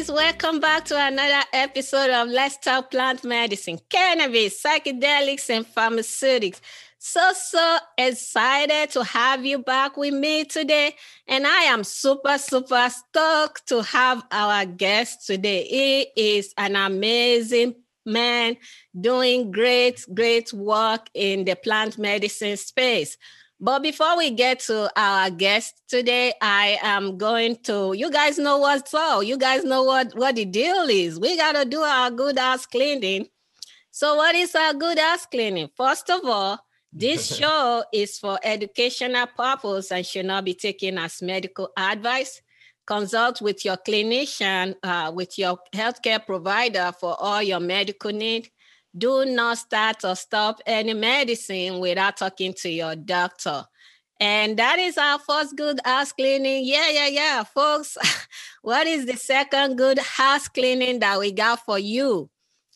guys, welcome back to another episode of Let's Talk Plant Medicine, Cannabis, Psychedelics, and Pharmaceutics. So, so excited to have you back with me today. And I am super, super stoked to have our guest today. He is an amazing man doing great, great work in the plant medicine space. But before we get to our guest today, I am going to, you guys know what's up. You guys know what, what the deal is. We got to do our good ass cleaning. So, what is our good ass cleaning? First of all, this show is for educational purpose and should not be taken as medical advice. Consult with your clinician, uh, with your healthcare provider for all your medical needs do not start or stop any medicine without talking to your doctor. And that is our first good house cleaning. Yeah, yeah, yeah, folks. what is the second good house cleaning that we got for you?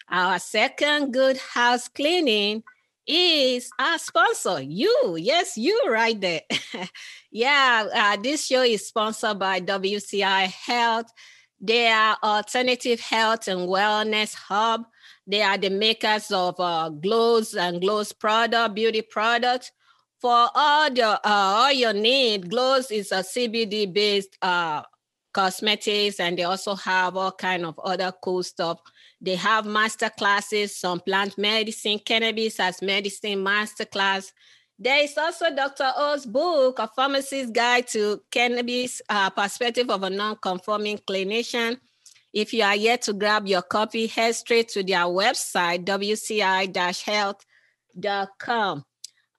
Our second good house cleaning is our sponsor, you. Yes, you right there. yeah, uh, this show is sponsored by WCI Health. They are alternative health and wellness hub they are the makers of uh, glows and glows product, beauty products. For all your uh, all your need, glows is a CBD based uh, cosmetics, and they also have all kind of other cool stuff. They have master classes, some plant medicine, cannabis as medicine master class. There is also Dr. O's book, A Pharmacist Guide to Cannabis uh, Perspective of a Non-Conforming Clinician. If you are yet to grab your copy, head straight to their website, wci-health.com.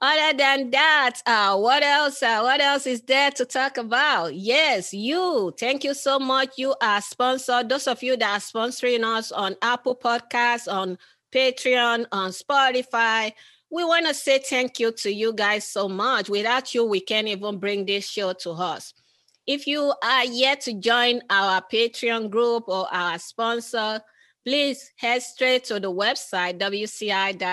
Other than that, uh, what else? Uh, what else is there to talk about? Yes, you. Thank you so much. You are sponsored. Those of you that are sponsoring us on Apple Podcasts, on Patreon, on Spotify, we want to say thank you to you guys so much. Without you, we can't even bring this show to us. If you are yet to join our Patreon group or our sponsor, please head straight to the website, wci-health.com,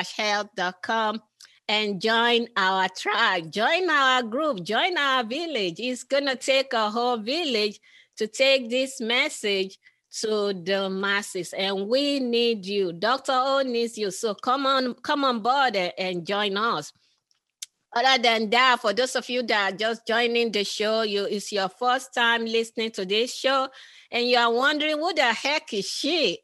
and join our tribe, join our group, join our village. It's going to take a whole village to take this message to the masses and we need you dr o needs you so come on come on board and join us other than that, for those of you that are just joining the show, you it's your first time listening to this show, and you are wondering who the heck is she?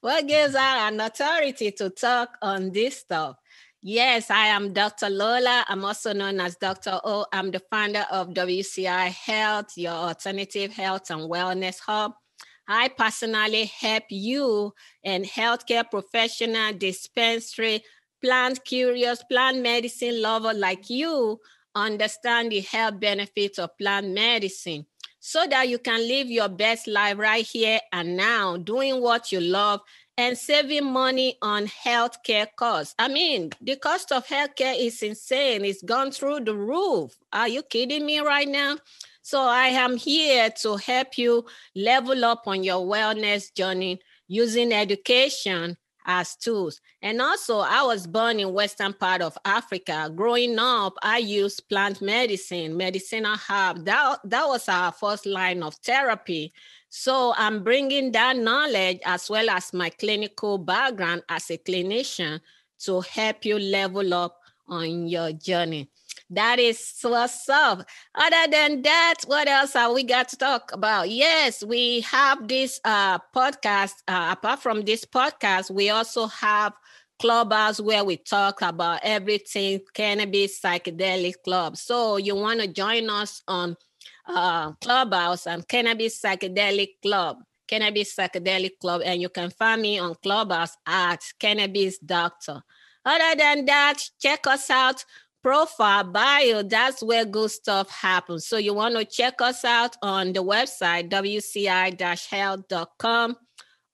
what gives her an authority to talk on this stuff? Yes, I am Dr. Lola. I'm also known as Dr. O. I'm the founder of WCI Health, your alternative health and wellness hub. I personally help you and healthcare professional, dispensary, plant curious, plant medicine lover like you understand the health benefits of plant medicine so that you can live your best life right here and now, doing what you love and saving money on healthcare costs. I mean, the cost of healthcare is insane. It's gone through the roof. Are you kidding me right now? So I am here to help you level up on your wellness journey using education as tools. And also, I was born in western part of Africa. Growing up, I used plant medicine, medicinal herb. That, that was our first line of therapy. So I'm bringing that knowledge as well as my clinical background as a clinician to help you level up on your journey. That is what's up. Other than that, what else have we got to talk about? Yes, we have this uh, podcast. Uh, apart from this podcast, we also have clubhouse where we talk about everything cannabis psychedelic club. So you want to join us on uh, clubhouse and cannabis psychedelic club cannabis psychedelic club and you can find me on clubhouse at cannabis doctor other than that check us out profile bio, that's where good stuff happens. So you want to check us out on the website, wci-health.com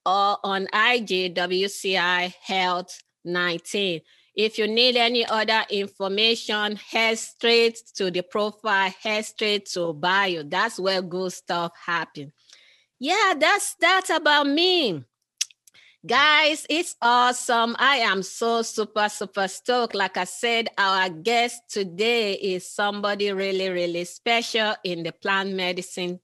or on IG, WCI Health 19. If you need any other information, head straight to the profile, head straight to bio. That's where good stuff happens. Yeah, that's that's about me. Guys, it's awesome. I am so super, super stoked. Like I said, our guest today is somebody really, really special in the plant medicine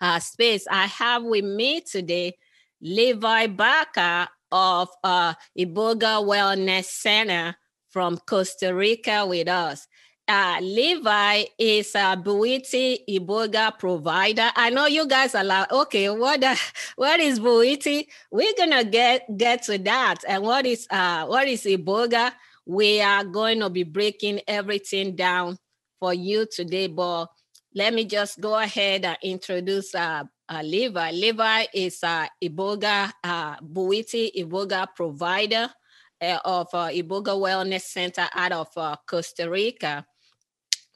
uh, space. I have with me today Levi Barker of uh, Iboga Wellness Center from Costa Rica with us. Uh, Levi is a Bwiti Iboga provider. I know you guys are like, okay, what uh, what is Bwiti? We're gonna get get to that. And what is uh what is Iboga? We are going to be breaking everything down for you today, but let me just go ahead and introduce uh, uh, Levi. Levi is a Iboga, uh, Bwiti Iboga provider uh, of uh, Iboga Wellness Center out of uh, Costa Rica.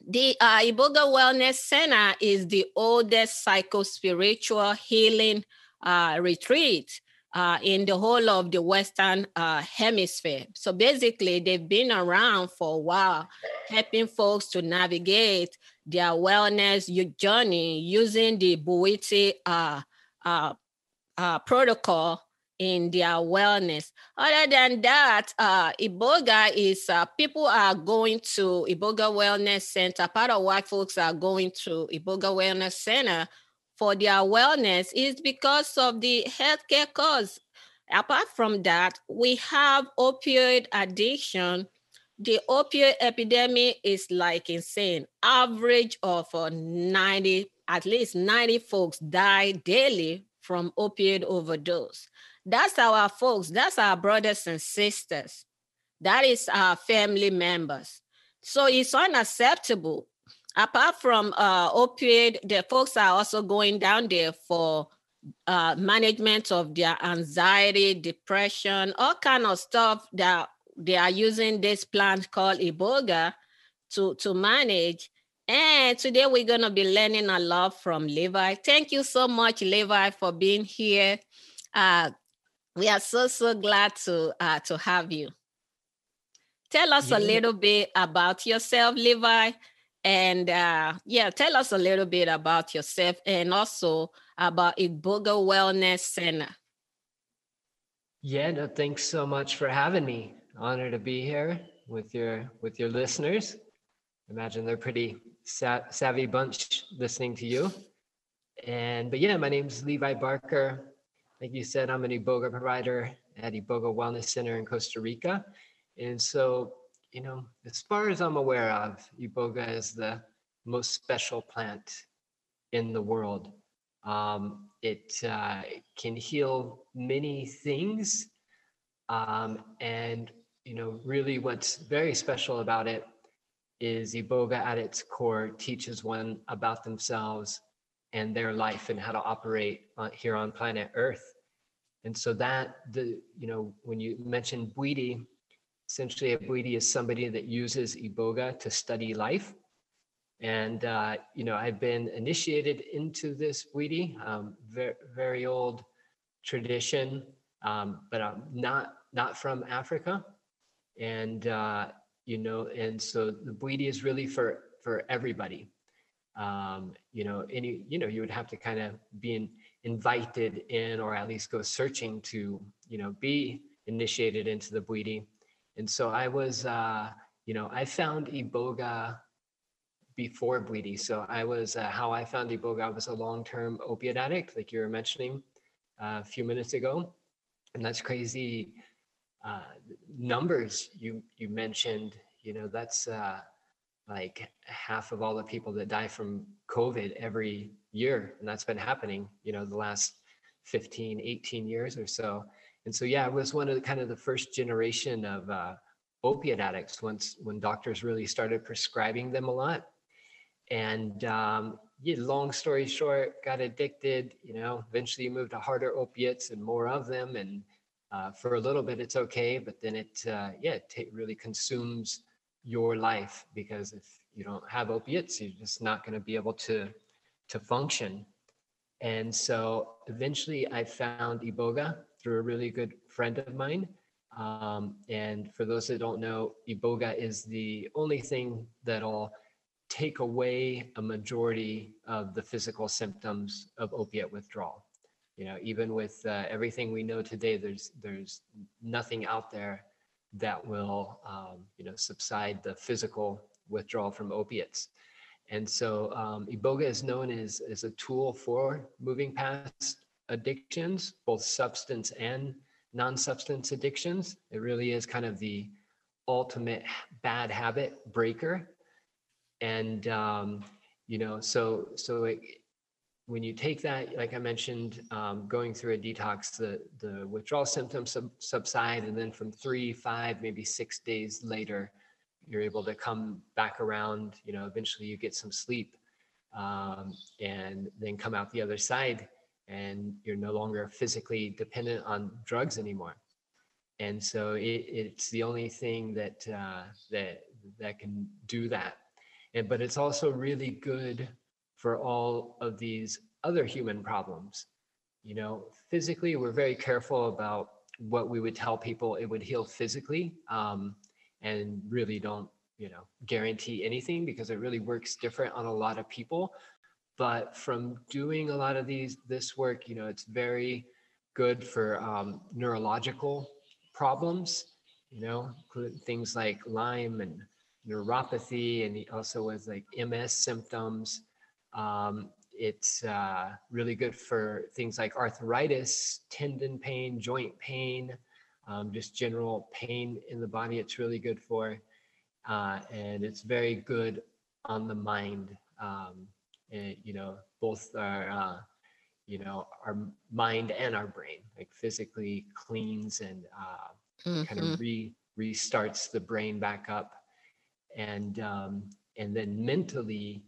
The uh, Iboga Wellness Center is the oldest psycho-spiritual healing uh, retreat uh, in the whole of the Western uh, Hemisphere. So basically, they've been around for a while, helping folks to navigate their wellness journey using the Bwiti uh, uh, uh, protocol in their wellness. Other than that, uh, Iboga is uh, people are going to Iboga Wellness Center. Part of white folks are going to Iboga Wellness Center for their wellness is because of the healthcare cause. Apart from that, we have opioid addiction. The opioid epidemic is like insane. Average of uh, 90, at least 90 folks die daily from opioid overdose. That's our folks, that's our brothers and sisters. That is our family members. So it's unacceptable. Apart from uh, opioid, the folks are also going down there for uh, management of their anxiety, depression, all kind of stuff that they are using this plant called iboga to, to manage. And today we're going to be learning a lot from Levi. Thank you so much, Levi, for being here. Uh, we are so so glad to uh, to have you. Tell us yeah. a little bit about yourself, Levi, and uh, yeah, tell us a little bit about yourself and also about Iboga Wellness Center. Yeah, no, thanks so much for having me. Honor to be here with your with your listeners. Imagine they're pretty sa- savvy bunch listening to you. And but yeah, my name's Levi Barker like you said, I'm an Iboga provider at Iboga Wellness Center in Costa Rica. And so, you know, as far as I'm aware of, Iboga is the most special plant in the world. Um, it uh, can heal many things. Um, and, you know, really what's very special about it is Iboga at its core teaches one about themselves and their life and how to operate uh, here on planet Earth. And so that the you know when you mentioned Bwiti, essentially a Bwiti is somebody that uses Iboga to study life. And uh, you know I've been initiated into this Bwiti, um, very very old tradition, um, but I'm not not from Africa, and uh, you know and so the Bwiti is really for for everybody. Um, you know, any you know you would have to kind of be in invited in or at least go searching to you know be initiated into the Bwiti. And so I was uh, you know I found Iboga before Bwiti. So I was uh, how I found Iboga. I was a long-term opiate addict, like you were mentioning uh, a few minutes ago, and that's crazy uh, numbers you you mentioned. You know that's uh, like half of all the people that die from COVID every year and that's been happening you know the last 15 18 years or so. And so yeah i was one of the kind of the first generation of uh, opiate addicts once when doctors really started prescribing them a lot. And um, yeah, long story short got addicted you know eventually you moved to harder opiates and more of them and uh, for a little bit it's okay but then it uh, yeah it t- really consumes your life because if you don't have opiates you're just not going to be able to to function. And so eventually I found Iboga through a really good friend of mine. Um, and for those that don't know, Iboga is the only thing that'll take away a majority of the physical symptoms of opiate withdrawal. You know, even with uh, everything we know today, there's there's nothing out there that will um, you know subside the physical withdrawal from opiates. And so um, Iboga is known as, as a tool for moving past addictions, both substance and non-substance addictions. It really is kind of the ultimate bad habit breaker. And um, you know, so so it, when you take that, like I mentioned, um, going through a detox, the the withdrawal symptoms sub, subside, and then from three, five, maybe six days later, you're able to come back around. You know, eventually you get some sleep, um, and then come out the other side and you're no longer physically dependent on drugs anymore. And so it, it's the only thing that uh, that that can do that. And but it's also really good for all of these other human problems. You know, physically, we're very careful about what we would tell people it would heal physically, um, and really don't you know guarantee anything because it really works different on a lot of people. But from doing a lot of these this work you know it's very good for um, neurological problems you know including things like lyme and neuropathy and also with like ms symptoms. Um, it's uh, really good for things like arthritis tendon pain joint pain um, just general pain in the body it's really good for uh, and it's very good on the mind um, and, you know, both our, uh, you know, our mind and our brain, like physically cleans and uh, mm-hmm. kind of re restarts the brain back up, and um, and then mentally,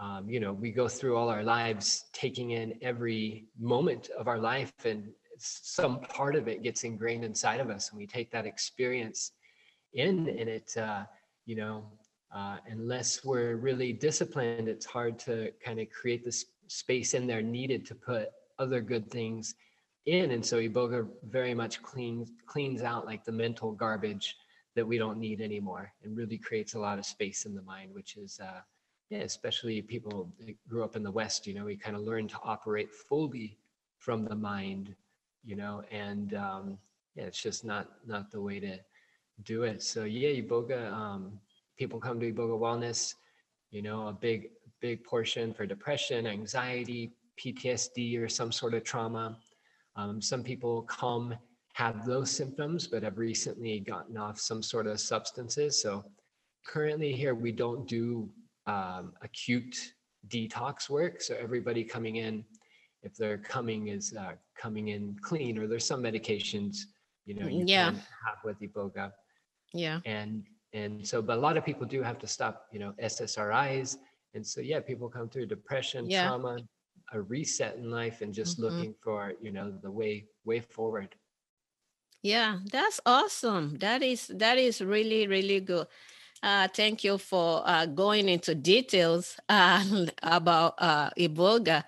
um, you know, we go through all our lives taking in every moment of our life, and some part of it gets ingrained inside of us, and we take that experience in, and it, uh, you know, uh, unless we're really disciplined, it's hard to kind of create the space in there needed to put other good things in. And so Iboga very much cleans cleans out like the mental garbage that we don't need anymore, and really creates a lot of space in the mind, which is uh, yeah, especially people that grew up in the West. You know, we kind of learn to operate fully from the mind. You know, and um, yeah, it's just not not the way to do it. So yeah, Iboga. Um, people come to Iboga Wellness, you know, a big, big portion for depression, anxiety, PTSD, or some sort of trauma. Um, some people come have those symptoms, but have recently gotten off some sort of substances. So currently here, we don't do um, acute detox work. So everybody coming in, if they're coming is uh, coming in clean, or there's some medications, you know, you yeah. can have with Iboga. Yeah. And and so but a lot of people do have to stop you know ssris and so yeah people come through depression yeah. trauma a reset in life and just mm-hmm. looking for you know the way way forward yeah that's awesome that is that is really really good uh, thank you for uh, going into details uh, about uh, Iboga.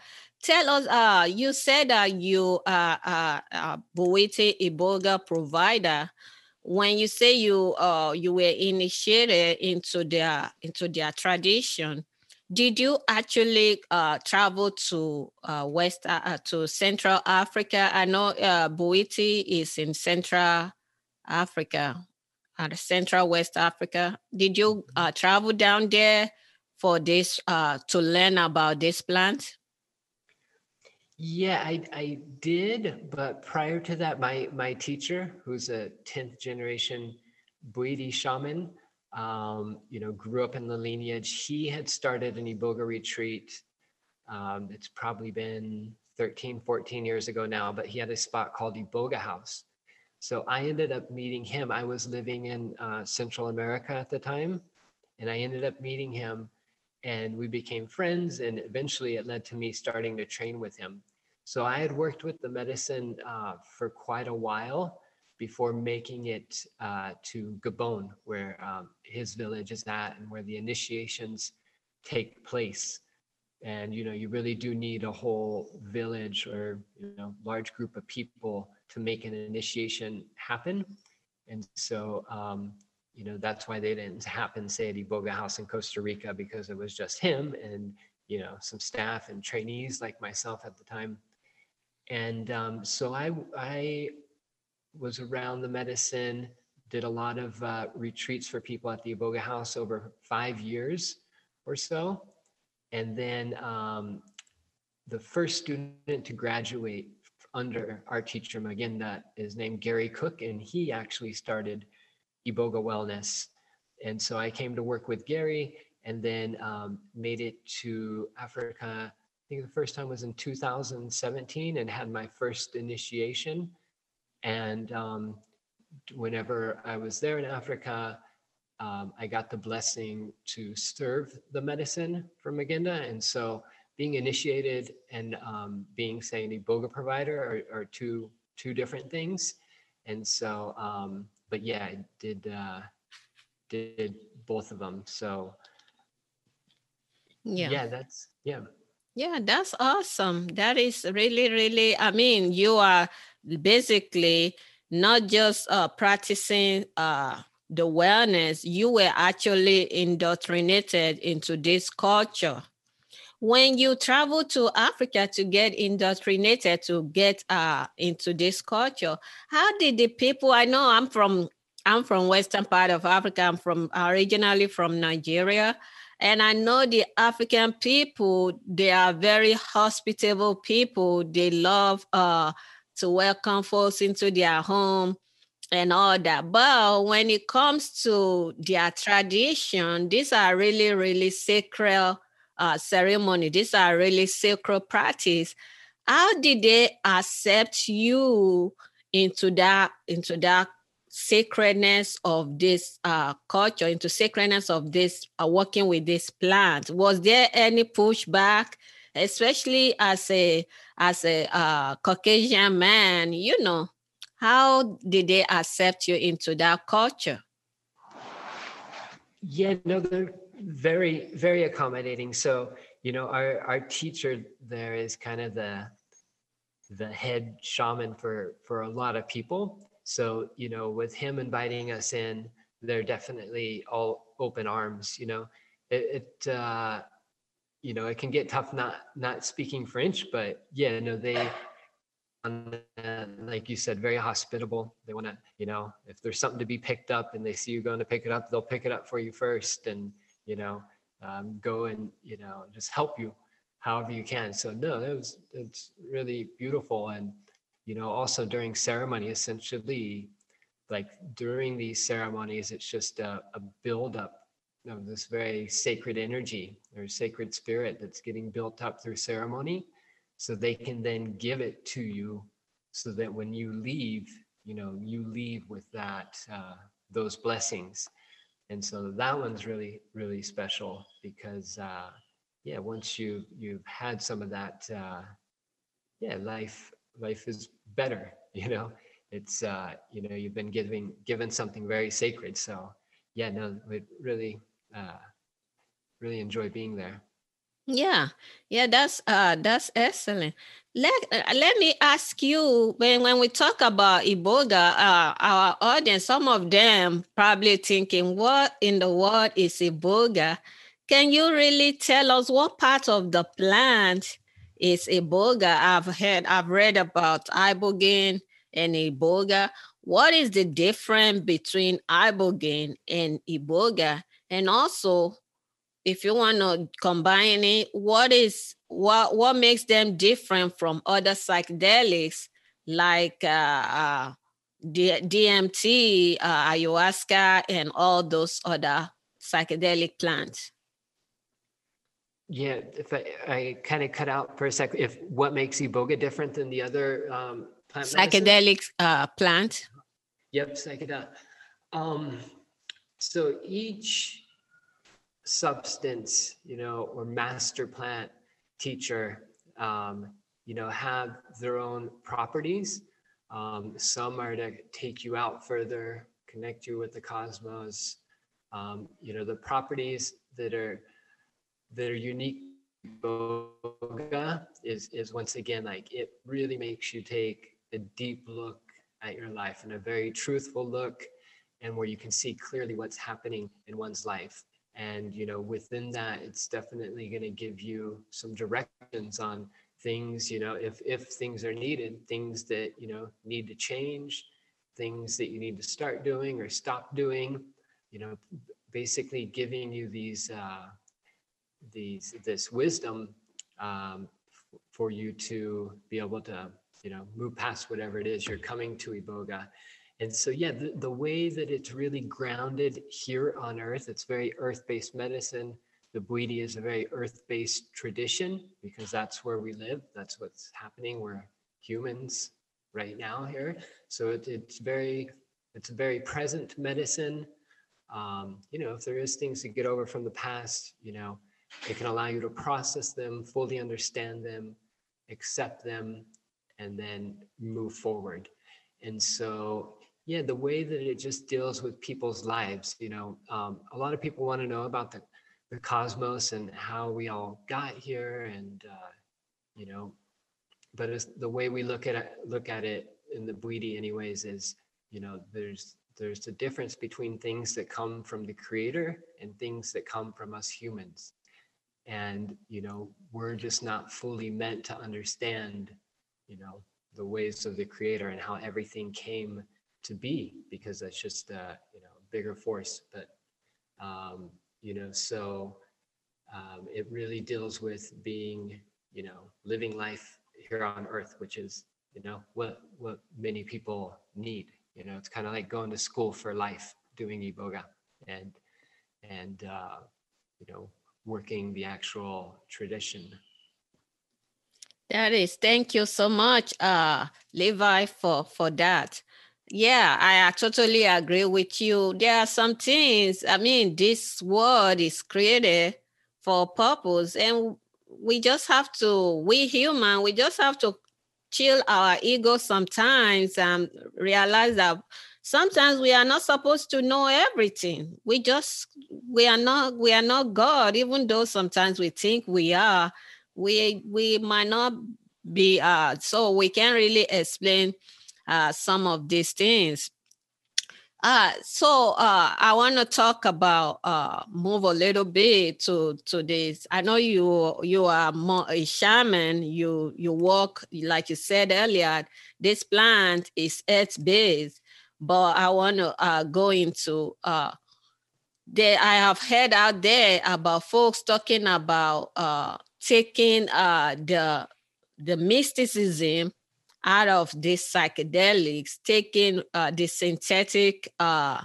Tell us, uh, you said that you are uh, uh, Bwiti Iboga provider when you say you uh, you were initiated into their into their tradition, did you actually uh, travel to uh, West uh, uh to Central Africa? I know uh, is in Central Africa, uh, Central West Africa. Did you uh, travel down there for this uh, to learn about this plant? Yeah, I, I did, but prior to that, my my teacher, who's a tenth generation Bwiti shaman, um, you know, grew up in the lineage. He had started an Iboga retreat. Um, it's probably been 13, 14 years ago now, but he had a spot called Iboga House. So I ended up meeting him. I was living in uh, Central America at the time, and I ended up meeting him and we became friends and eventually it led to me starting to train with him so i had worked with the medicine uh, for quite a while before making it uh, to gabon where um, his village is at and where the initiations take place. And you know you really do need a whole village or you know large group of people to make an initiation happen. And so um, you know that's why they didn't happen say at Iboga House in Costa Rica because it was just him and you know some staff and trainees like myself at the time and um, so I I was around the medicine did a lot of uh, retreats for people at the Iboga House over five years or so and then um, the first student to graduate under our teacher Moughenda is named Gary Cook, and he actually started Iboga Wellness. And so I came to work with Gary and then um, made it to Africa. I think the first time was in 2017 and had my first initiation. And um, whenever I was there in Africa, um, I got the blessing to serve the medicine from Moughenda. And so being initiated and um, being, say, an Iboga provider are, are, two two different things. And so, um, but yeah, I did uh, did both of them. So yeah, yeah, that's yeah. Yeah, that's awesome. That is really, really, I mean, you are basically not just uh, practicing uh, the wellness, you were actually indoctrinated into this culture. When you travel to Africa to get indoctrinated to get uh, into this culture, how did the people? I know I'm from I'm from western part of Africa. I'm from originally from Nigeria. And I know the African people, they are very hospitable people. They love uh, to welcome folks into their home and all that. But when it comes to their tradition, these are really, really sacred uh, ceremony. These are really sacred practice. How did they accept you into that into that sacredness of this uh, culture, into sacredness of this uh, working with this plant. Was there any pushback, especially as a as a uh, Caucasian man? You know, how did they accept you into that culture? Yeah, no, they're very very accommodating. So you know, our our teacher there is kind of the the head shaman for for a lot of people so, you know, with him inviting us in, they're definitely all open arms, you know. It, it uh, you know, it can get tough not not speaking French, but yeah, no, they like you said, very hospitable. They want to, you know, if there's something to be picked up and they see you going to pick it up, they'll pick it up for you first and, you know, um, go and, you know, just help you however you can. So no, that was, it's really beautiful. And, you know also during ceremony essentially like during these ceremonies it's just a, a build up of this very sacred energy or sacred spirit that's getting built up through ceremony. So they can then give it to you so that when you leave you know you leave with that uh, those blessings. And so that one's really really special because uh, yeah once you you've had some of that uh, yeah life life is better you know? It's uh you know you've been giving given something very sacred. So yeah no we really uh really enjoy being there. Yeah. Yeah that's uh that's excellent. Let let me ask you when when we talk about iboga uh our audience some of them probably thinking what in the world is iboga? Can you really tell us what part of the plant is iboga. I've heard, I've read about ibogaine and iboga. What is the difference between ibogaine and iboga? And also, if you want to combine it, what is what what makes them different from other psychedelics like uh, uh, DMT, uh, ayahuasca, and all those other psychedelic plants? Yeah, if I, I kind of cut out for a second, if what makes Iboga different than the other um, plant psychedelic uh, plant? Yep, psychedelic. Um, so each substance, you know, or master plant teacher, um, you know, have their own properties. Um, some are to take you out further, connect you with the cosmos. Um, you know, the properties that are their unique Iboga is is once again like it really makes you take a deep look at your life and a very truthful look and where you can see clearly what's happening in one's life. And you know within that it's definitely going to give you some directions on things you know if if things are needed things that you know need to change things that you need to start doing or stop doing you know basically giving you these uh these this wisdom um, for you to be able to you know move past whatever it is you're coming to iboga. And so yeah the, the way that it's really grounded here on earth it's very earth-based medicine. The Bwiti is a very earth-based tradition because that's where we live. That's what's happening. We're humans right now here. So it, it's very it's a very present medicine. Um, you know if there is things to get over from the past you know it can allow you to process them fully understand them accept them and then move forward. And so yeah the way that it just deals with people's lives you know um, a lot of people want to know about the, the cosmos and how we all got here and uh, you know but it's the way we look at it look at it in the Bwiti anyways is you know there's there's a difference between things that come from the creator and things that come from us humans and you know we're just not fully meant to understand you know the ways of the creator and how everything came to be because that's just a you know bigger force but um you know so um, it really deals with being you know living life here on earth which is you know what what many people need you know it's kind of like going to school for life doing iboga and and uh you know working the actual tradition That is, thank you so much, uh, Levi, for for that. Yeah, I totally agree with you. There are some things. I mean, this world is created for purpose, and we just have to. We human, we just have to chill our ego sometimes and realize that sometimes we are not supposed to know everything. We just we are not we are not God, even though sometimes we think we are. We we might not be uh so we can really explain uh some of these things. Uh so uh i want to talk about uh move a little bit to to this. I know you you are more a shaman. You you work like you said earlier this plant is earth based but i want to uh go into uh there i have heard out there about folks talking about uh taking uh, the the mysticism out of these psychedelics, taking uh, the synthetic uh,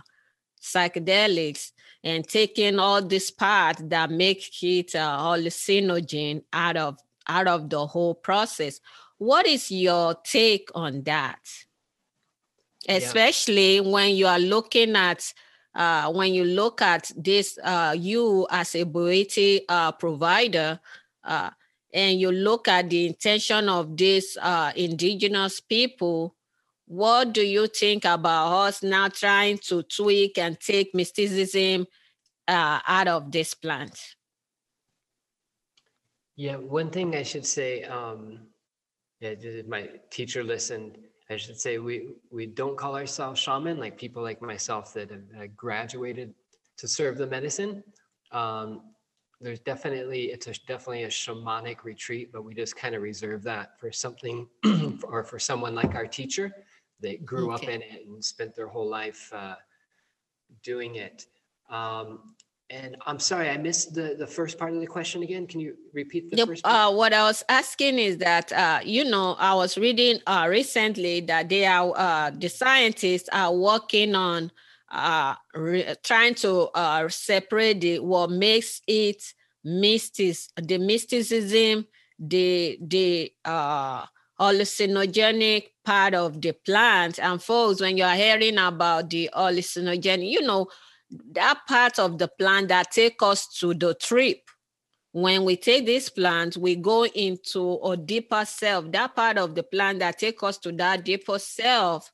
psychedelics and taking all this part that make it uh, hallucinogen out of out of the whole process. What is your take on that? Especially yeah. when you are looking at uh, when you look at this, uh, you as a Bwiti uh, provider, uh, and you look at the intention of these uh, indigenous people, what do you think about us now trying to tweak and take mysticism uh, out of this plant? Yeah, one thing I should say, um, yeah, my teacher listened. I should say we we don't call ourselves shaman, like people like myself that have graduated to serve the medicine. Um, there's definitely it's a definitely a shamanic retreat, but we just kind of reserve that for something or for someone like our teacher that grew okay. up in it and spent their whole life uh, doing it. Um, and I'm sorry, I missed the, the first part of the question again. Can you repeat the yep. first part? Uh, what I was asking is that, uh, you know, I was reading uh, recently that they are, uh, the scientists are working on uh, re- trying to uh, separate the, what makes it mystic, the mysticism, the the uh, hallucinogenic part of the plant. And folks, when you're hearing about the hallucinogenic, you know that part of the plant that take us to the trip. When we take this plant, we go into a deeper self. That part of the plant that take us to that deeper self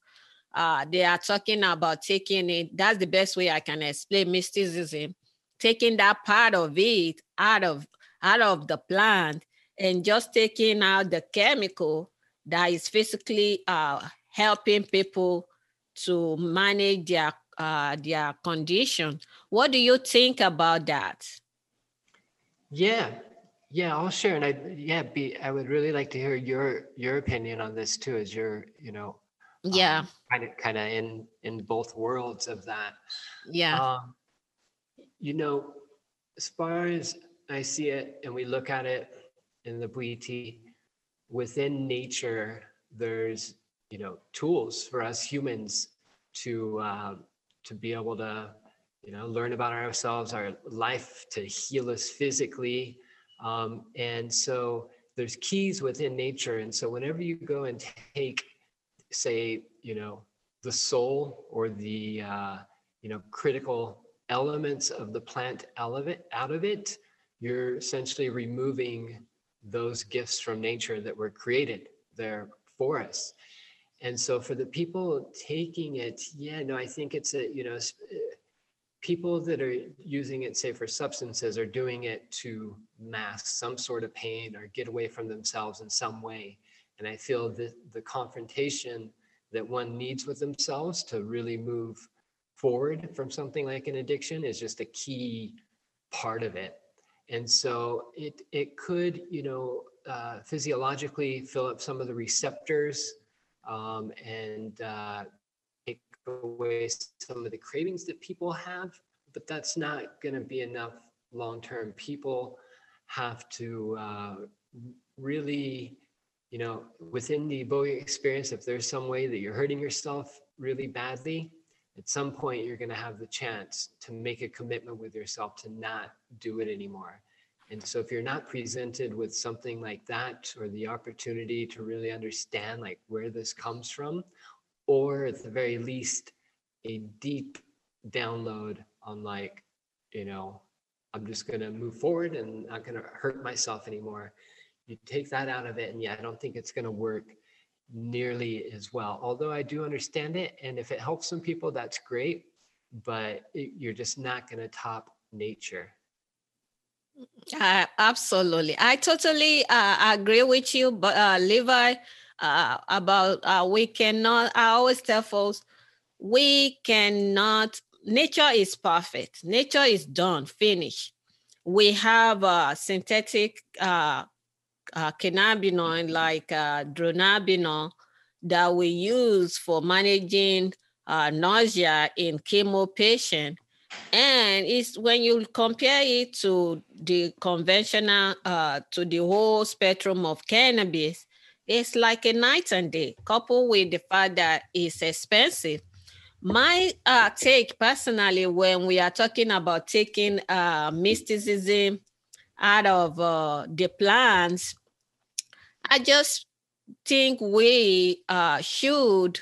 uh, they are talking about taking it. That's the best way I can explain mysticism. Taking that part of it out of out of the plant and just taking out the chemical that is physically uh, helping people to manage their uh, their condition. What do you think about that? Yeah, yeah, I'll share, and I yeah, be I would really like to hear your your opinion on this too, as you're you know yeah um, kind of kind of in in both worlds of that yeah um, you know as far as I see it and we look at it in the Bwiti, within nature, there's you know tools for us humans to uh, to be able to you know learn about ourselves, our life, to heal us physically, um, and so there's keys within nature. And so whenever you go and take, say, you know, the soul or the uh, you know critical elements of the plant it, out of it, you're essentially removing those gifts from nature that were created there for us. And so for the people taking it, yeah, no, I think it's a, you know, people that are using it, say for substances, are doing it to mask some sort of pain or get away from themselves in some way. And I feel that the confrontation that one needs with themselves to really move forward from something like an addiction is just a key part of it. And so it it could, you know, uh, physiologically fill up some of the receptors um, and uh, take away some of the cravings that people have. But that's not going to be enough long term. People have to uh, really, you know, within the Bwiti experience, if there's some way that you're hurting yourself really badly, at some point you're going to have the chance to make a commitment with yourself to not do it anymore. And so if you're not presented with something like that or the opportunity to really understand like where this comes from, or at the very least, a deep download on like, you know, I'm just going to move forward and not going to hurt myself anymore. You take that out of it, and yeah, I don't think it's going to work nearly as well. Although I do understand it, and if it helps some people, that's great. But it, you're just not going to top nature. Uh, absolutely, I totally uh, agree with you, but uh, Levi, uh, about uh, we cannot. I always tell folks we cannot. Nature is perfect. Nature is done, finished. We have uh, synthetic cannabinoid like dronabinol that we use for managing nausea in chemo patient. And it's when you compare it to the conventional, uh, to the whole spectrum of cannabis, it's like a night and day, coupled with the fact that it's expensive. My uh, take personally, when we are talking about taking uh, mysticism out of uh, the plants, I just think we uh, should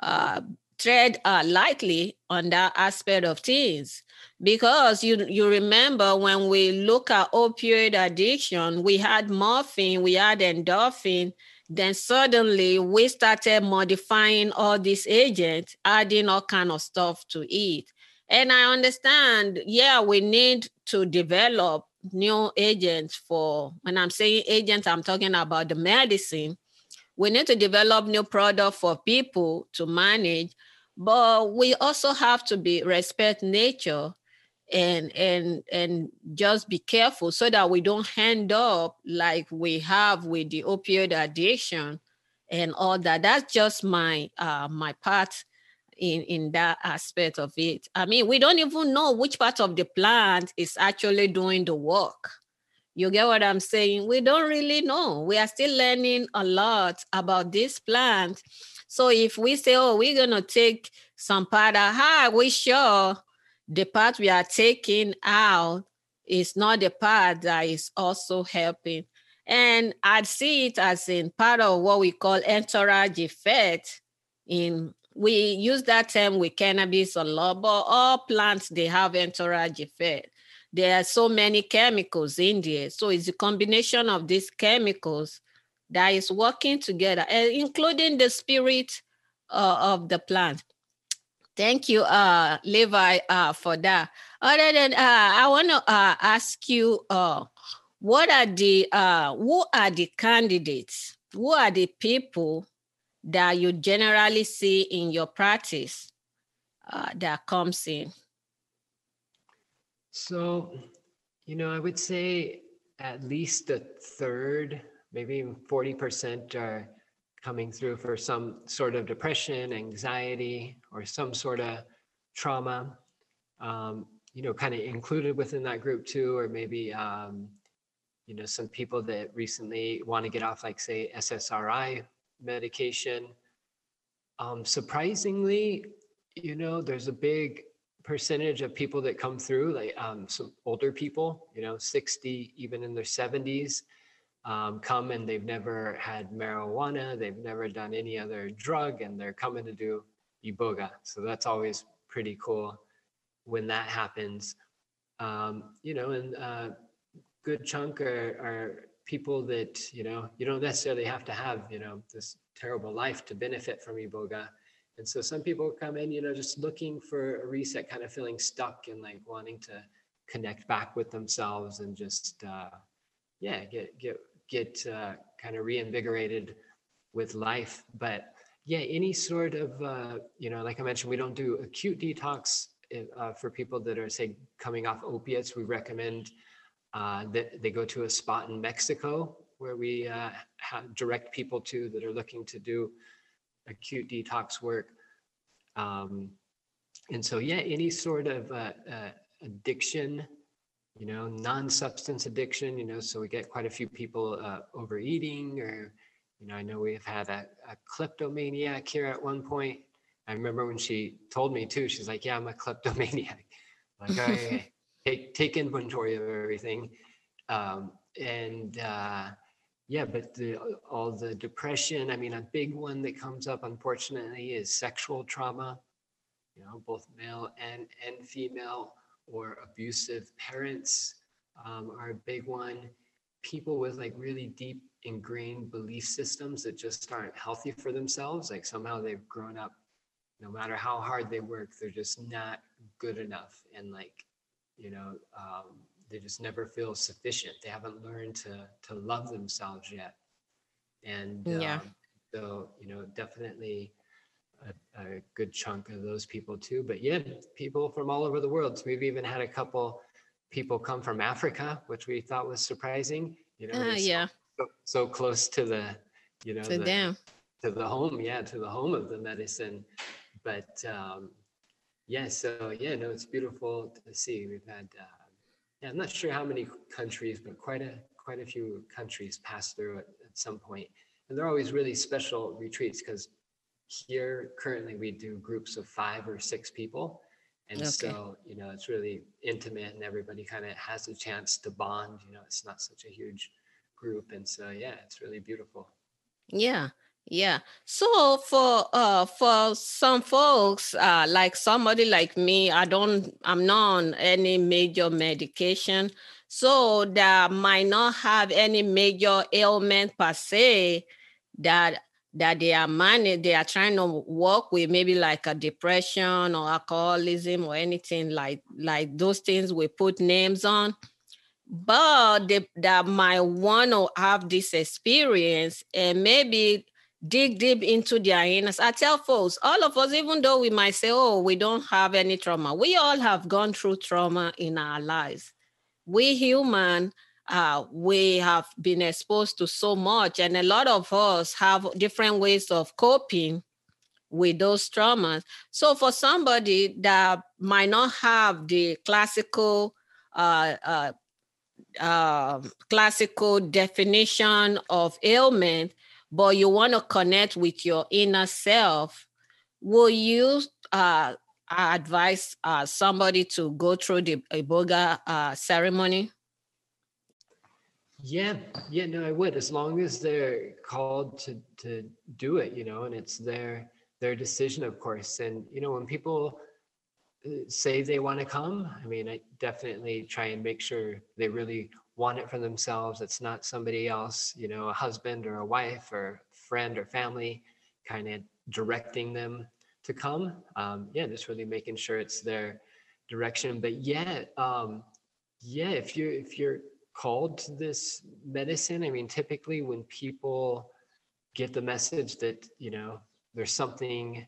uh, tread uh, lightly on that aspect of things because you you remember when we look at opioid addiction, we had morphine, we had endorphin. Then suddenly we started modifying all these agents, adding all kind of stuff to it. And I understand, yeah, we need to develop new agents for when i'm saying agents i'm talking about the medicine we need to develop new product for people to manage but we also have to be respect nature and and and just be careful so that we don't end up like we have with the opioid addiction and all that. That's just my uh my part in in that aspect of it. I mean we don't even know which part of the plant is actually doing the work. You get what i'm saying? We don't really know. We are still learning a lot about this plant so if we say oh we're going to take some part out we sure the part we are taking out is not the part that is also helping and i'd see it as in part of what we call entourage effect in we use that term with cannabis a lot, but all plants they have entourage effect. There are so many chemicals in there, so it's a combination of these chemicals that is working together, including the spirit uh, of the plant. Thank you, uh, Levi, uh, for that. Other than, uh, I want to uh, ask you, uh, what are the, who are the candidates? Who are the people that you generally see in your practice that comes in? So, you know, I would say at least a third, maybe even 40% are coming through for some sort of depression, anxiety, or some sort of trauma. Um, you know, kind of included within that group too, or maybe, um, you know, some people that recently want to get off, like say SSRI medication. Um, surprisingly, you know, there's a big percentage of people that come through, like um, some older people, you know, 60, even in their 70s, um, come and they've never had marijuana, they've never done any other drug, and they're coming to do iboga. So that's always pretty cool when that happens. Um, you know, and uh, good chunk are, are people that you know you don't necessarily have to have you know this terrible life to benefit from iboga and so some people come in you know just looking for a reset kind of feeling stuck and like wanting to connect back with themselves and just uh, yeah get get get uh, kind of reinvigorated with life but yeah any sort of uh, you know like i mentioned we don't do acute detox uh, for people that are say coming off opiates we recommend uh, that they go to a spot in Mexico where we uh, direct people to that are looking to do acute detox work. Um, and so, yeah, any sort of uh, addiction, you know, non-substance addiction, you know, so we get quite a few people uh, overeating or, you know, I know we've had a, a kleptomaniac here at one point. I remember when she told me too, she's like, yeah, I'm a kleptomaniac. I'm like, right take take inventory of everything um, and uh, yeah but the, all the depression i mean a big one that comes up unfortunately is sexual trauma you know both male and and female or abusive parents um, are a big one. People with like really deep ingrained belief systems that just aren't healthy for themselves like somehow they've grown up no matter how hard they work they're just not good enough. And like you know um, they just never feel sufficient. They haven't learned to to love themselves yet. And yeah. um, so you know definitely a, a, good chunk of those people too but yeah people from all over the world. So we've even had a couple people come from africa which we thought was surprising you know uh, yeah. so, so, close to the you know to the, them. to the home yeah to the home of the medicine. But um yeah, so yeah, no, it's beautiful to see. We've had, uh, yeah, I'm not sure how many countries, but quite a quite a few countries pass through at, at some point, and they're always really special retreats because here currently we do groups of five or six people, and okay. so you know it's really intimate and everybody kind of has a chance to bond. You know, it's not such a huge group, and so yeah, it's really beautiful. Yeah, yeah. So for uh for some folks, uh like somebody like me, I don't I'm not on any major medication. So that might not have any major ailment per se that that they are managed, they are trying to work with maybe like a depression or alcoholism or anything like like those things we put names on but they, that might want to have this experience and maybe dig deep into their inners. I tell folks, all of us, even though we might say, oh, we don't have any trauma, we all have gone through trauma in our lives. We human, uh, we have been exposed to so much, and a lot of us have different ways of coping with those traumas. So for somebody that might not have the classical uh, uh, uh, classical definition of ailment, but you want to connect with your inner self, will you uh, advise uh, somebody to go through the iboga uh, ceremony? Yeah, yeah, no, I would, as long as they're called to to do it, you know, and it's their their decision, of course. And you know, when people uh, say they want to come, I mean, I definitely try and make sure they really want it for themselves. It's not somebody else, you know, a husband or a wife or friend or family kind of directing them to come. Um, yeah, just really making sure it's their direction. But yeah, um, yeah, if you're if you're called to this medicine, I mean, typically when people get the message that you know there's something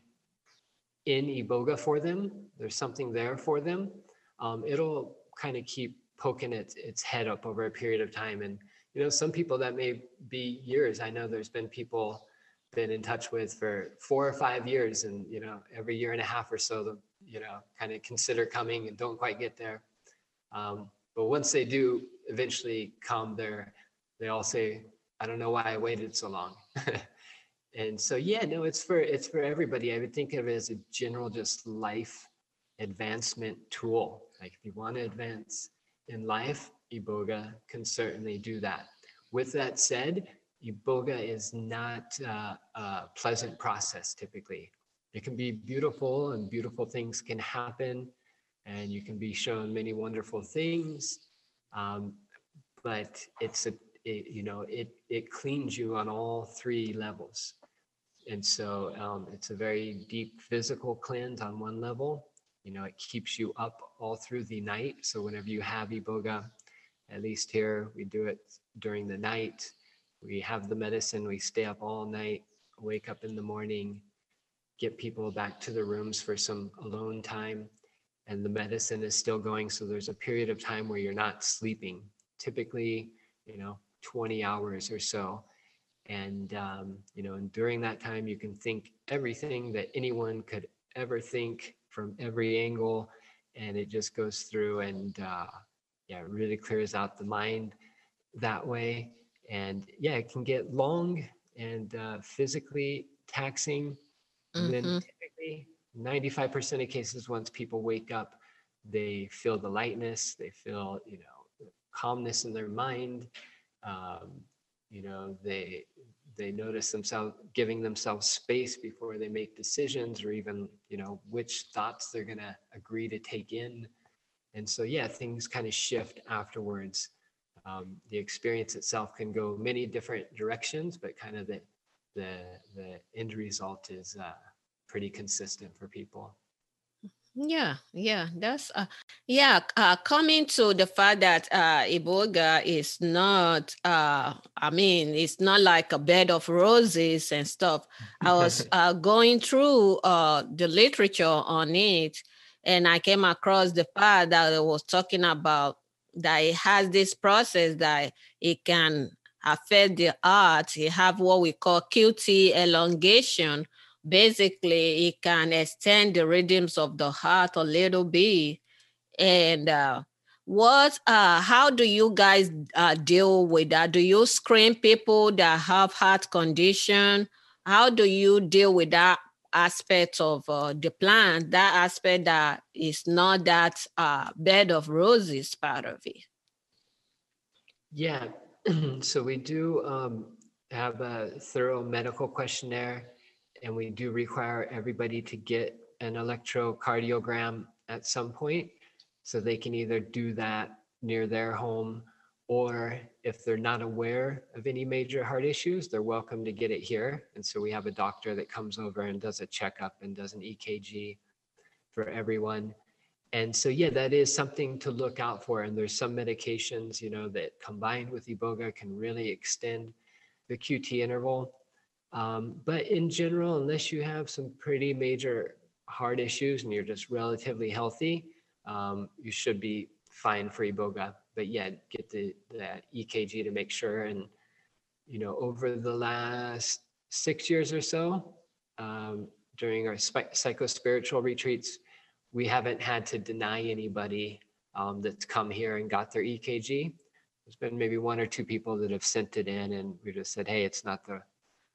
in iboga for them, there's something there for them, um, it'll kind of keep poking its its head up over a period of time. And you know, some people that may be years. I know there's been people been in touch with for four or five years and you know every year and a half or so the you know kind of consider coming and don't quite get there um, but once they do eventually come there they all say i don't know why i waited so long. And so yeah no it's for it's for everybody. I would think of it as a general just life advancement tool. Like if you want to advance in life iboga can certainly do that. With that said iboga is not uh, a pleasant process typically. It can be beautiful and beautiful things can happen and you can be shown many wonderful things um, but it's a it, you know it it cleans you on all three levels. And so um, it's a very deep physical cleanse on one level. You know it keeps you up all through the night. So whenever you have iboga at least here we do it during the night. We have the medicine. We stay up all night wake up in the morning get people back to the rooms for some alone time and the medicine is still going. So there's a period of time where you're not sleeping typically you know 20 hours or so. And um, you know and during that time you can think everything that anyone could ever think from every angle and it just goes through and uh, yeah it really clears out the mind that way. And yeah it can get long and uh, physically taxing. And then Mhm. typically 95% of cases once people wake up they feel the lightness they feel you know calmness in their mind um, you know they they notice themselves giving themselves space before they make decisions or even you know which thoughts they're going to agree to take in. And so yeah things kind of shift afterwards. Um, the experience itself can go many different directions but kind of the the the end result is uh, pretty consistent for people Yeah, yeah, that's uh, yeah. Uh, coming to the fact that uh, Iboga is not, uh, I mean, it's not like a bed of roses and stuff. I was uh, going through uh, the literature on it, and I came across the part that it was talking about that it has this process that it can affect the art. It have what we call QT elongation, basically it can extend the rhythms of the heart a little bit. And uh, what uh, how do you guys uh, deal with that? Do you screen people that have heart condition? How do you deal with that aspect of uh, the plant that aspect that is not that uh, bed of roses part of it? Yeah, so we do um, have a thorough medical questionnaire, and we do require everybody to get an electrocardiogram at some point. So they can either do that near their home, or if they're not aware of any major heart issues, they're welcome to get it here. And so we have a doctor that comes over and does a checkup and does an EKG for everyone and so yeah that is something to look out for and there's some medications you know that combined with iboga can really extend the qt interval um, but in general unless you have some pretty major heart issues and you're just relatively healthy um, you should be fine for iboga but yeah get the, the ekg to make sure and you know over the last six years or so um, during our spi- psycho-spiritual retreats we haven't had to deny anybody um, that's come here and got their EKG. There's been maybe one or two people that have sent it in, and we just said, "Hey, it's not the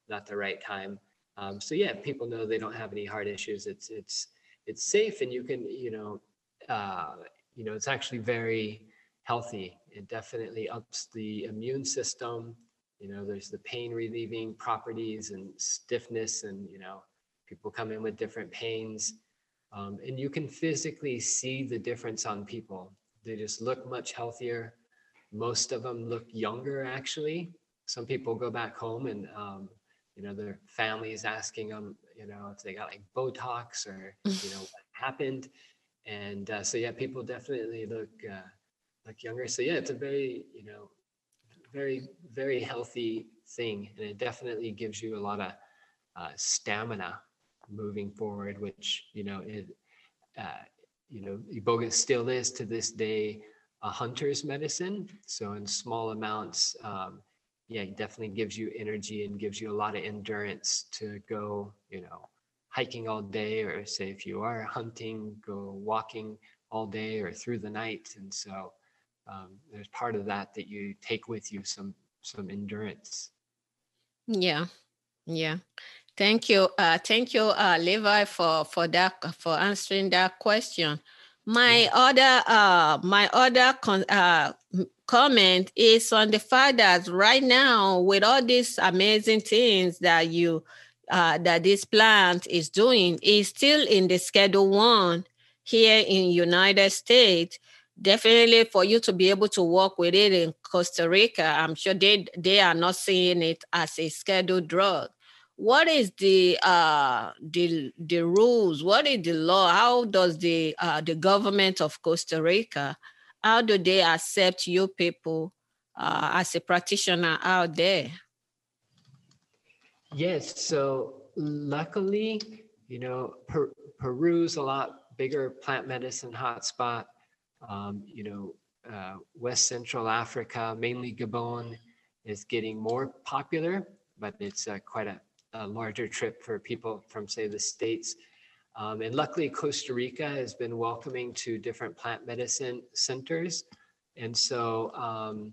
not the right time." Um, so yeah, people know they don't have any heart issues. It's it's it's safe, and you can you know uh, you know it's actually very healthy. It definitely ups the immune system. You know, there's the pain relieving properties and stiffness, and you know, people come in with different pains. Um, and you can physically see the difference on people. They just look much healthier. Most of them look younger, actually. Some people go back home and, um, you know, their family is asking them, you know, if they got like Botox or, you know, what happened. And uh, so, yeah, people definitely look uh, look younger. So, yeah, it's a very, you know, very, very healthy thing. And it definitely gives you a lot of uh, stamina moving forward, which you know it, uh, you know, iboga still is to this day a hunter's medicine. So in small amounts, um, yeah, it definitely gives you energy and gives you a lot of endurance to go, you know, hiking all day, or say if you are hunting, go walking all day or through the night. And so um, there's part of that that you take with you some some endurance. Yeah, yeah. Thank you, uh, thank you, uh, Levi, for for that for answering that question. My other uh, my other con- uh, comment is on the fact that right now, with all these amazing things that you uh, that this plant is doing, is still in the Schedule One here in United States. Definitely, for you to be able to work with it in Costa Rica, I'm sure they they are not seeing it as a scheduled drug. What is the uh, the the rules? What is the law? How does the uh, the government of Costa Rica how do they accept you people uh, as a practitioner out there? Yes, so luckily, you know, per- Peru's a lot bigger plant medicine hotspot. Um, you know, uh, West Central Africa, mainly Gabon, is getting more popular, but it's uh, quite a, a, larger trip for people from, say, the States. Um, and luckily, Costa Rica has been welcoming to different plant medicine centers. And so um,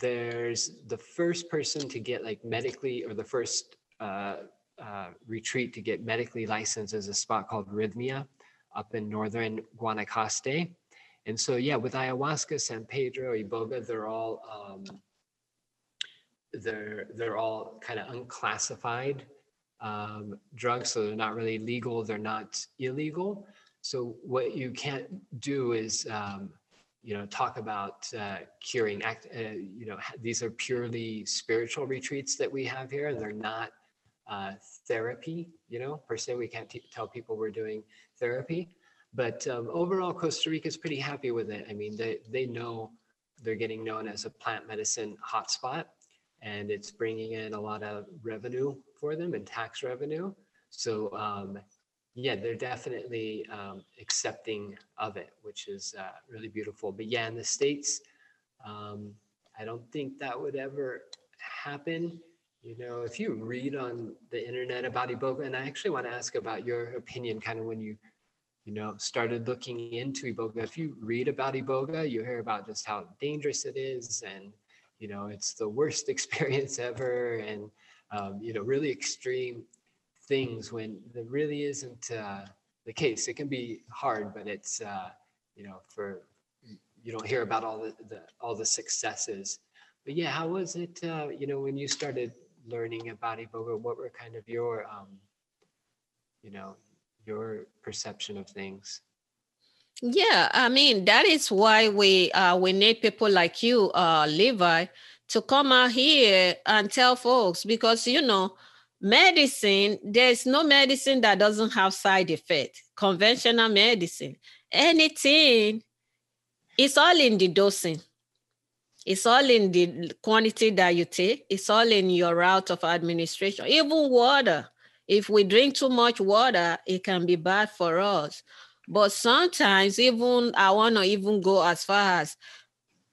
there's the first person to get like medically, or the first uh, uh, retreat to get medically licensed is a spot called Rythmia up in northern Guanacaste. And so, yeah, with ayahuasca, San Pedro, Iboga, they're all um, they're they're all kind of unclassified um, drugs, so they're not really legal, they're not illegal. So what you can't do is, um, you know, talk about uh, curing. Act, uh, you know, these are purely spiritual retreats that we have here, and they're not uh, therapy. You know, per se, we can't t- tell people we're doing therapy. But um, overall, Costa Rica is pretty happy with it. I mean, they they know they're getting known as a plant medicine hotspot, and it's bringing in a lot of revenue for them and tax revenue. So um, yeah, they're definitely um, accepting of it, which is uh, really beautiful. But yeah, in the States, um, I don't think that would ever happen. You know, if you read on the internet about Iboga, and I actually want to ask about your opinion kind of when you, you know, started looking into Iboga. If you read about Iboga, you hear about just how dangerous it is and, you know, it's the worst experience ever. And, um, you know, really extreme things when there really isn't uh, the case. It can be hard, but it's, uh, you know, for, you don't hear about all the, the, all the successes. But yeah, how was it, uh, you know, when you started learning about Iboga, what were kind of your, um, you know, your perception of things? Yeah, I mean that is why we uh, we need people like you, uh, Levi, to come out here and tell folks because you know medicine there's no medicine that doesn't have side effect. Conventional medicine anything it's all in the dosing. It's all in the quantity that you take. It's all in your route of administration. Even water if we drink too much water it can be bad for us but sometimes even i want to even go as far as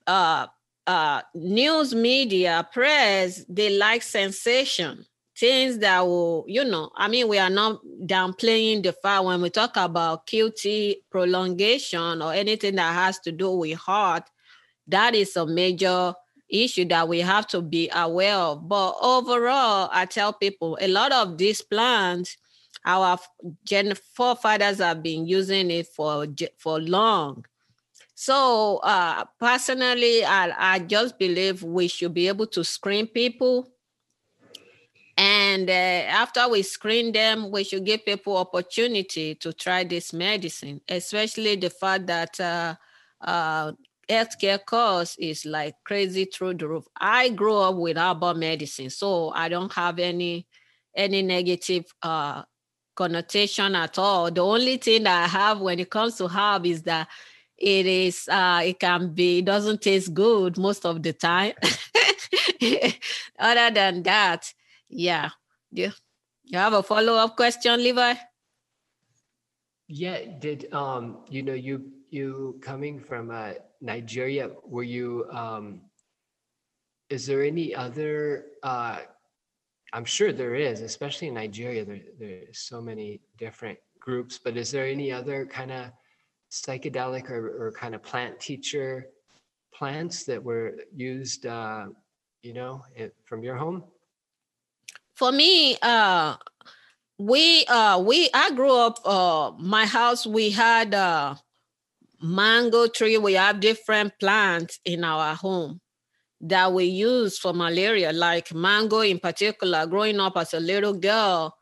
uh uh, news media, press, they like sensation, things that will, you know, I mean, we are not downplaying the fact when we talk about QT prolongation or anything that has to do with heart, that is a major issue that we have to be aware of. But overall, I tell people a lot of these plants, our gen forefathers have been using it for for long so uh, personally, I, I just believe we should be able to screen people. And uh, after we screen them, we should give people opportunity to try this medicine, especially the fact that uh, uh, healthcare cost is like crazy through the roof. I grew up with herbal medicine, so I don't have any any negative uh, connotation at all. The only thing that I have when it comes to herb is that it is uh it can be it doesn't taste good most of the time. Other than that yeah. You, you have a follow-up question levi? Yeah did um you know you you coming from uh nigeria were you um is there any other uh, i'm sure there is especially in nigeria there, there's so many different groups but is there any other kind of psychedelic or, or kind of plant teacher plants that were used uh, you know it, from your home? For me uh we uh we i grew up uh my house we had a mango tree we have different plants in our home that we use for malaria, like mango in particular. Growing up as a little girl,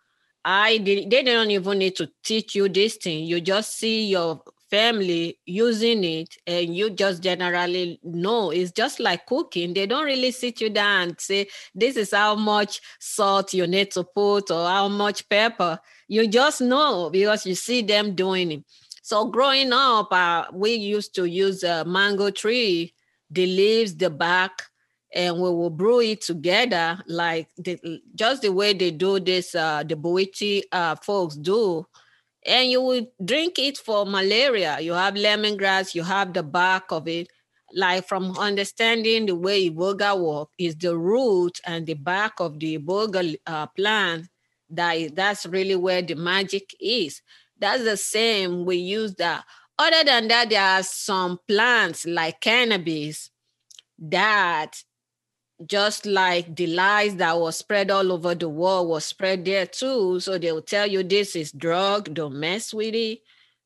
I did, they don't even need to teach you this thing. You just see your family using it and you just generally know it's just like cooking they don't really sit you down and say this is how much salt you need to put or how much pepper you just know because you see them doing it so growing up uh, we used to use a mango tree the leaves, the bark, and we will brew it together like the, just the way they do this, uh, the Bwiti uh, folks do. And you will drink it for malaria. You have lemongrass, you have the bark of it. Like from understanding the way iboga work is the root and the bark of the iboga uh, plant. That that's really where the magic is. That's the same we use that other than that, there are some plants like cannabis that just like the lies that was spread all over the world was spread there too. So they'll tell you this is drug, don't mess with it.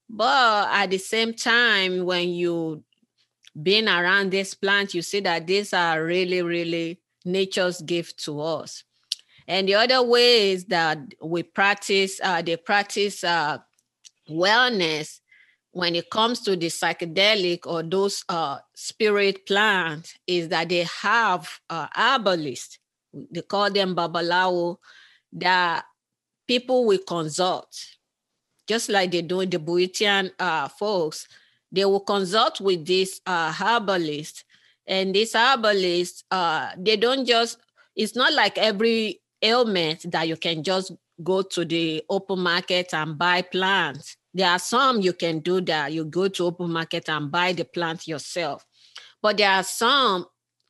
But at the same time, when you been around this plant, you see that these are really, really nature's gift to us. And the other way is that we practice, uh, they practice uh, wellness when it comes to the psychedelic or those uh, spirit plants is that they have uh, herbalists. They call them babalawo that people will consult, just like they do in the Bwitian uh, folks. They will consult with this uh, herbalist, and this herbalist, uh, they don't just. It's not like every ailment that you can just go to the open market and buy plants there are some you can do that. You go to open market and buy the plant yourself. But there are some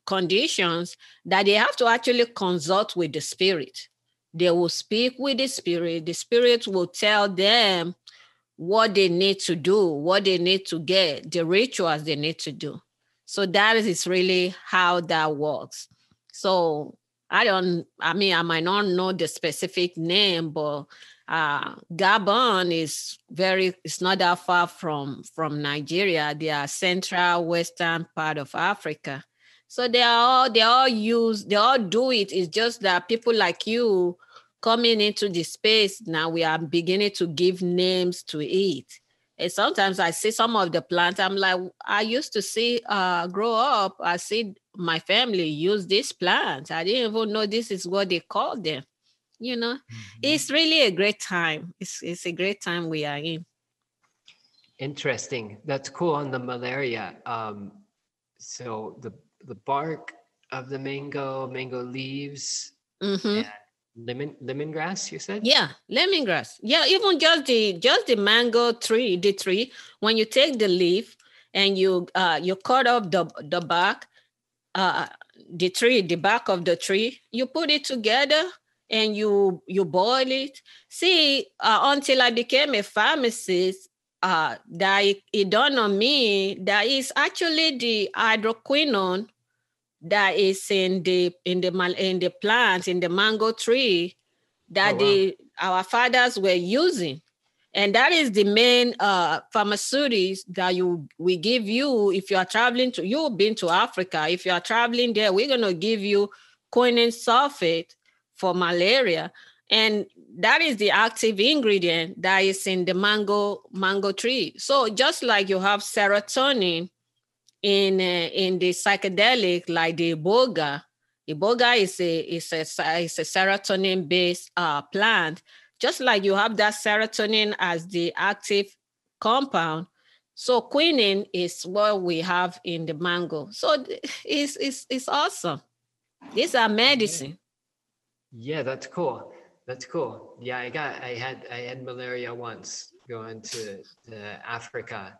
conditions that they have to actually consult with the spirit. They will speak with the spirit. The spirit will tell them what they need to do, what they need to get, the rituals they need to do. So that is really how that works. So I don't, I mean, I might not know the specific name, but uh, Gabon is very it's not that far from from Nigeria. They are central western part of Africa. So they are all they all use they all do it. It's just that people like you coming into the space now we are beginning to give names to it. And sometimes I see some of the plants. I'm like, I used to see uh grow up. I see my family use these plants. I didn't even know this is what they call them you know? Mm-hmm. it's really a great time. It's, it's a great time we are in. Interesting. That's cool on the malaria um, so the the bark of the mango mango leaves mm-hmm. lemon lemongrass you said? Yeah lemongrass. Yeah even just the just the mango tree the tree when you take the leaf and you uh you cut off the the bark uh the tree the bark of the tree you put it together and you you boil it. See, uh, until I became a pharmacist, uh, that it, it dawned on me that is actually the hydroquinone that is in the in the in the plants in the mango tree that oh, wow. the our fathers were using and that is the main uh, pharmaceuticals that you we give you if you are traveling to you've been to africa if you are traveling there we're going to give you quinine sulfate for malaria. And that is the active ingredient that is in the mango mango tree. So just like you have serotonin in uh, in the psychedelic like the iboga iboga is a is a is a serotonin based uh, plant. Just like you have that serotonin as the active compound so quinine is what we have in the mango. So it's it's, it's awesome. These are medicine yeah, that's cool. That's cool. Yeah, I got I had I had malaria once going to, to Africa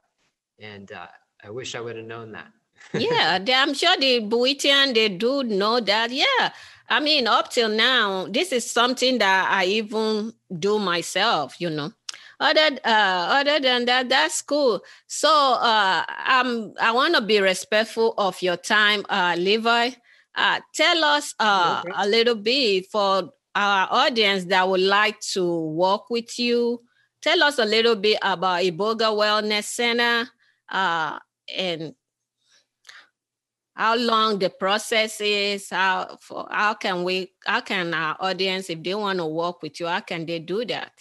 and uh, I wish I would have known that. yeah, I'm sure the Bwitian, they do know that. Yeah. I mean, up till now, this is something that I even do myself, you know. Other, uh, other than that, that's cool. So uh, I want to be respectful of your time, uh, Levi. Uh, tell us uh, okay. a little bit for our audience that would like to work with you. Tell us a little bit about Iboga Wellness Center uh, and how long the process is how for how can we how can our audience if they want to work with you how can they do that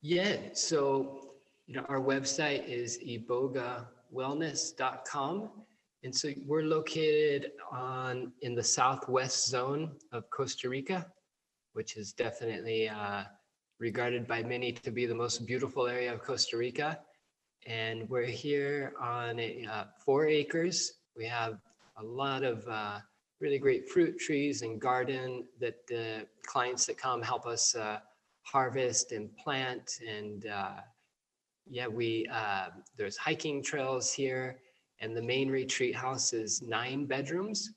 yeah so you know our website is ibogawellness.com and so we're located on in the southwest zone of costa rica which is definitely uh, regarded by many to be the most beautiful area of costa rica. And we're here on a, uh, four acres. We have a lot of uh, really great fruit trees and garden that the clients that come help us uh, harvest and plant. And uh, yeah, we uh, there's hiking trails here, and the main retreat house is nine bedrooms,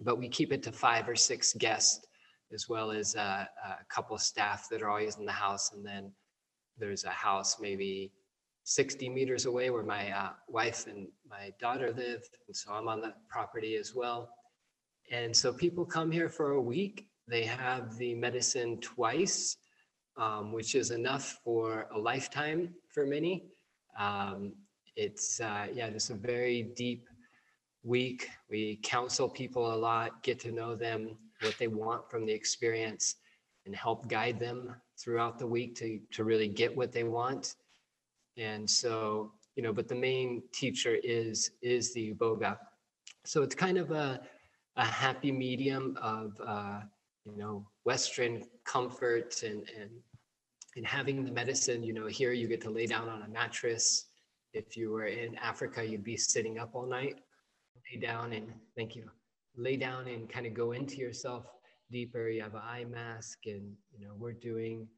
but we keep it to five or six guests, as well as uh, a couple staff that are always in the house, and then there's a house maybe 60 meters away where my uh, wife and my daughter live. And so I'm on the property as well. And so people come here for a week. They have the medicine twice, um, which is enough for a lifetime for many. Um, it's, uh, yeah, just a very deep week. We counsel people a lot, get to know them, what they want from the experience, and help guide them throughout the week to, to really get what they want. And so, you know, but the main teacher is is the Iboga. So it's kind of a, a happy medium of uh, you know Western comfort and and and having the medicine. You know, here you get to lay down on a mattress. If you were in Africa, you'd be sitting up all night. Lay down and thank you. Lay down and kind of go into yourself deeper. You have an eye mask, and you know we're doing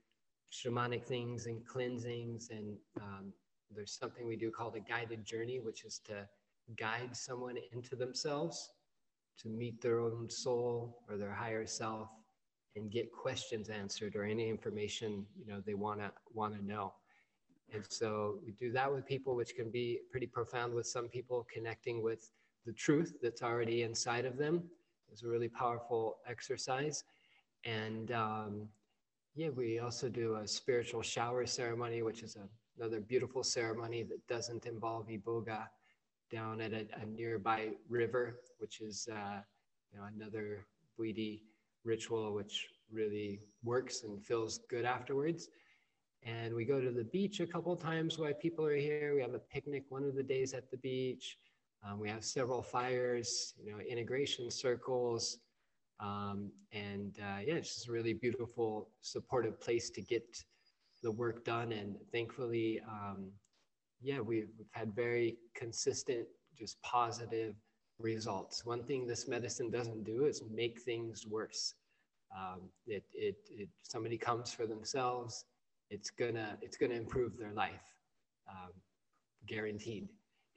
shamanic things and cleansings. And um, there's something we do called a guided journey, which is to guide someone into themselves to meet their own soul or their higher self and get questions answered or any information you know they want to want to know and so we do that with people which can be pretty profound with some people connecting with the truth that's already inside of them It's a really powerful exercise and um, yeah, we also do a spiritual shower ceremony, which is a, another beautiful ceremony that doesn't involve iboga down at a, a nearby river, which is uh, you know another Bwiti ritual, which really works and feels good afterwards. And we go to the beach a couple times while people are here. We have a picnic one of the days at the beach. Um, we have several fires, you know, integration circles. Um, and uh, yeah, it's just a really beautiful, supportive place to get the work done. And thankfully, um, yeah, we've, we've had very consistent, just positive results. One thing this medicine doesn't do is make things worse. Um, it, it, it, somebody comes for themselves, it's gonna, it's gonna improve their life, um, guaranteed.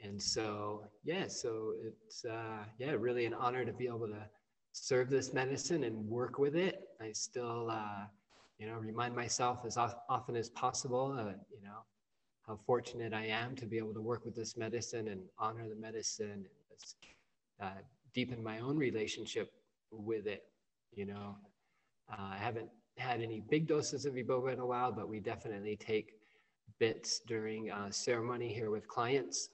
And so, yeah, so it's, uh, yeah, really an honor to be able to serve this medicine and work with it. I still, uh, you know, remind myself as often as possible, uh, you know, how fortunate I am to be able to work with this medicine and honor the medicine, and uh, deepen my own relationship with it. You know, uh, I haven't had any big doses of Iboga in a while, but we definitely take bits during uh, ceremony here with clients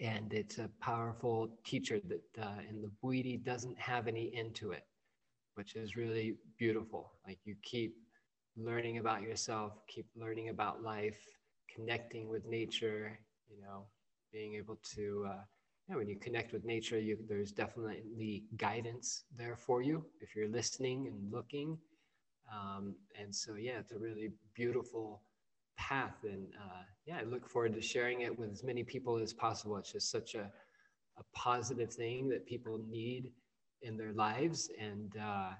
and it's a powerful teacher that uh, and the Bwiti doesn't have any end to it, which is really beautiful. Like you keep learning about yourself, keep learning about life, connecting with nature. You know, being able to. Uh, yeah, when you connect with nature, you, there's definitely guidance there for you if you're listening and looking. Um, and so, yeah, it's a really beautiful path. And uh, yeah, I look forward to sharing it with as many people as possible. It's just such a, a positive thing that people need in their lives. And uh,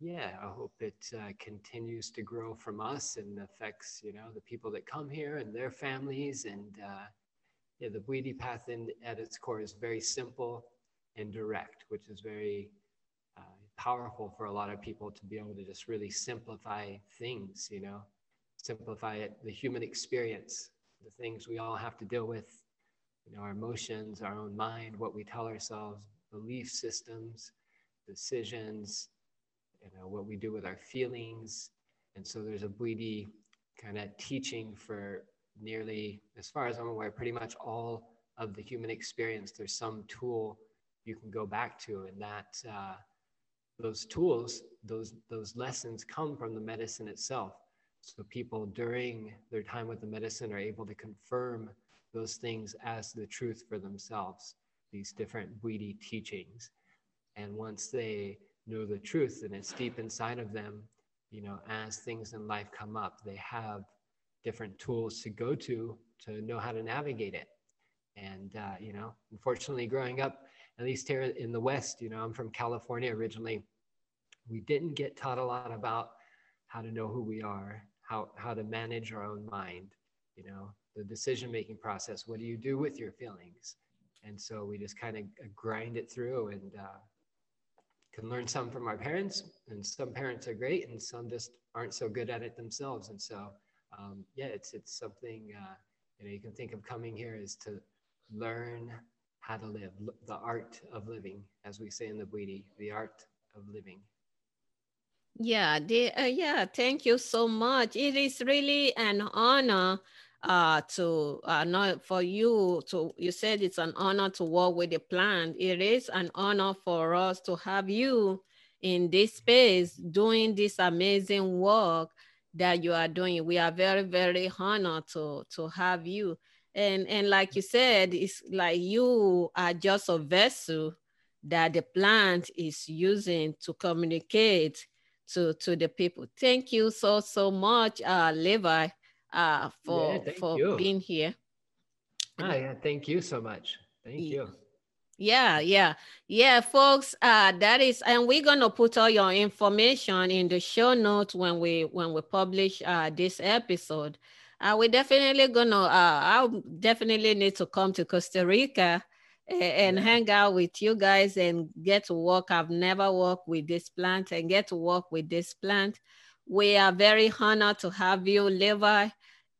yeah, I hope it uh, continues to grow from us and affects, you know, the people that come here and their families. And uh, yeah, the Bwiti path in, at its core is very simple and direct, which is very uh, powerful for a lot of people to be able to just really simplify things, you know, simplify it, the human experience, the things we all have to deal with, you know, our emotions, our own mind, what we tell ourselves, belief systems, decisions, you know, what we do with our feelings. And so there's a Bwiti kind of teaching for nearly, as far as I'm aware, pretty much all of the human experience. There's some tool you can go back to, and that uh, those tools, those those lessons come from the medicine itself. So people during their time with the medicine are able to confirm those things as the truth for themselves. These different Bwiti teachings, and once they know the truth and it's deep inside of them, you know, as things in life come up, they have different tools to go to to know how to navigate it. And, uh, you know, unfortunately, growing up, at least here in the West, you know, I'm from California originally, we didn't get taught a lot about how to know who we are, how, how to manage our own mind, you know, the decision making process. What do you do with your feelings? And so we just kind of grind it through and uh, can learn some from our parents. And some parents are great, and some just aren't so good at it themselves. And so um, yeah, it's it's something uh, you know you can think of coming here is to learn how to live, the art of living, as we say in the Bwiti, the art of living. Yeah, the, uh, yeah, thank you so much. It is really an honor uh, to uh, not for you to, you said it's an honor to work with the plant. It is an honor for us to have you in this space doing this amazing work that you are doing. We are very, very honored to, to have you. And, and like you said, it's like you are just a vessel that the plant is using to communicate to, to the people. Thank you so, so much, uh, Levi, uh, for, yeah, for you. being here. Ah, yeah, thank you so much. Thank you. Yeah, yeah, yeah, folks. Uh, that is, and we're gonna put all your information in the show notes when we when we publish uh, this episode. Uh, we're definitely gonna. Uh, I'll definitely need to come to Costa Rica and, and yeah. hang out with you guys and get to work. I've never worked with this plant and get to work with this plant. We are very honored to have you, Levi,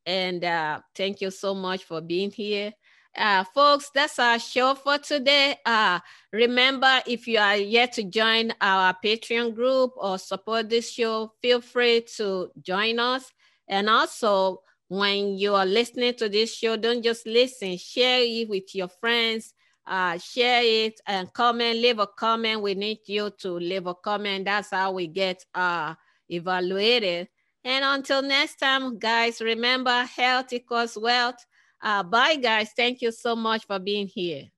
and uh, thank you so much for being here. Uh, folks, that's our show for today. Uh, remember, if you are yet to join our Patreon group or support this show, feel free to join us. And also, when you are listening to this show, don't just listen, share it with your friends. Uh, share it and comment, leave a comment. We need you to leave a comment. That's how we get uh, evaluated. And until next time, guys, remember health equals wealth. Uh, bye, guys. Thank you so much for being here.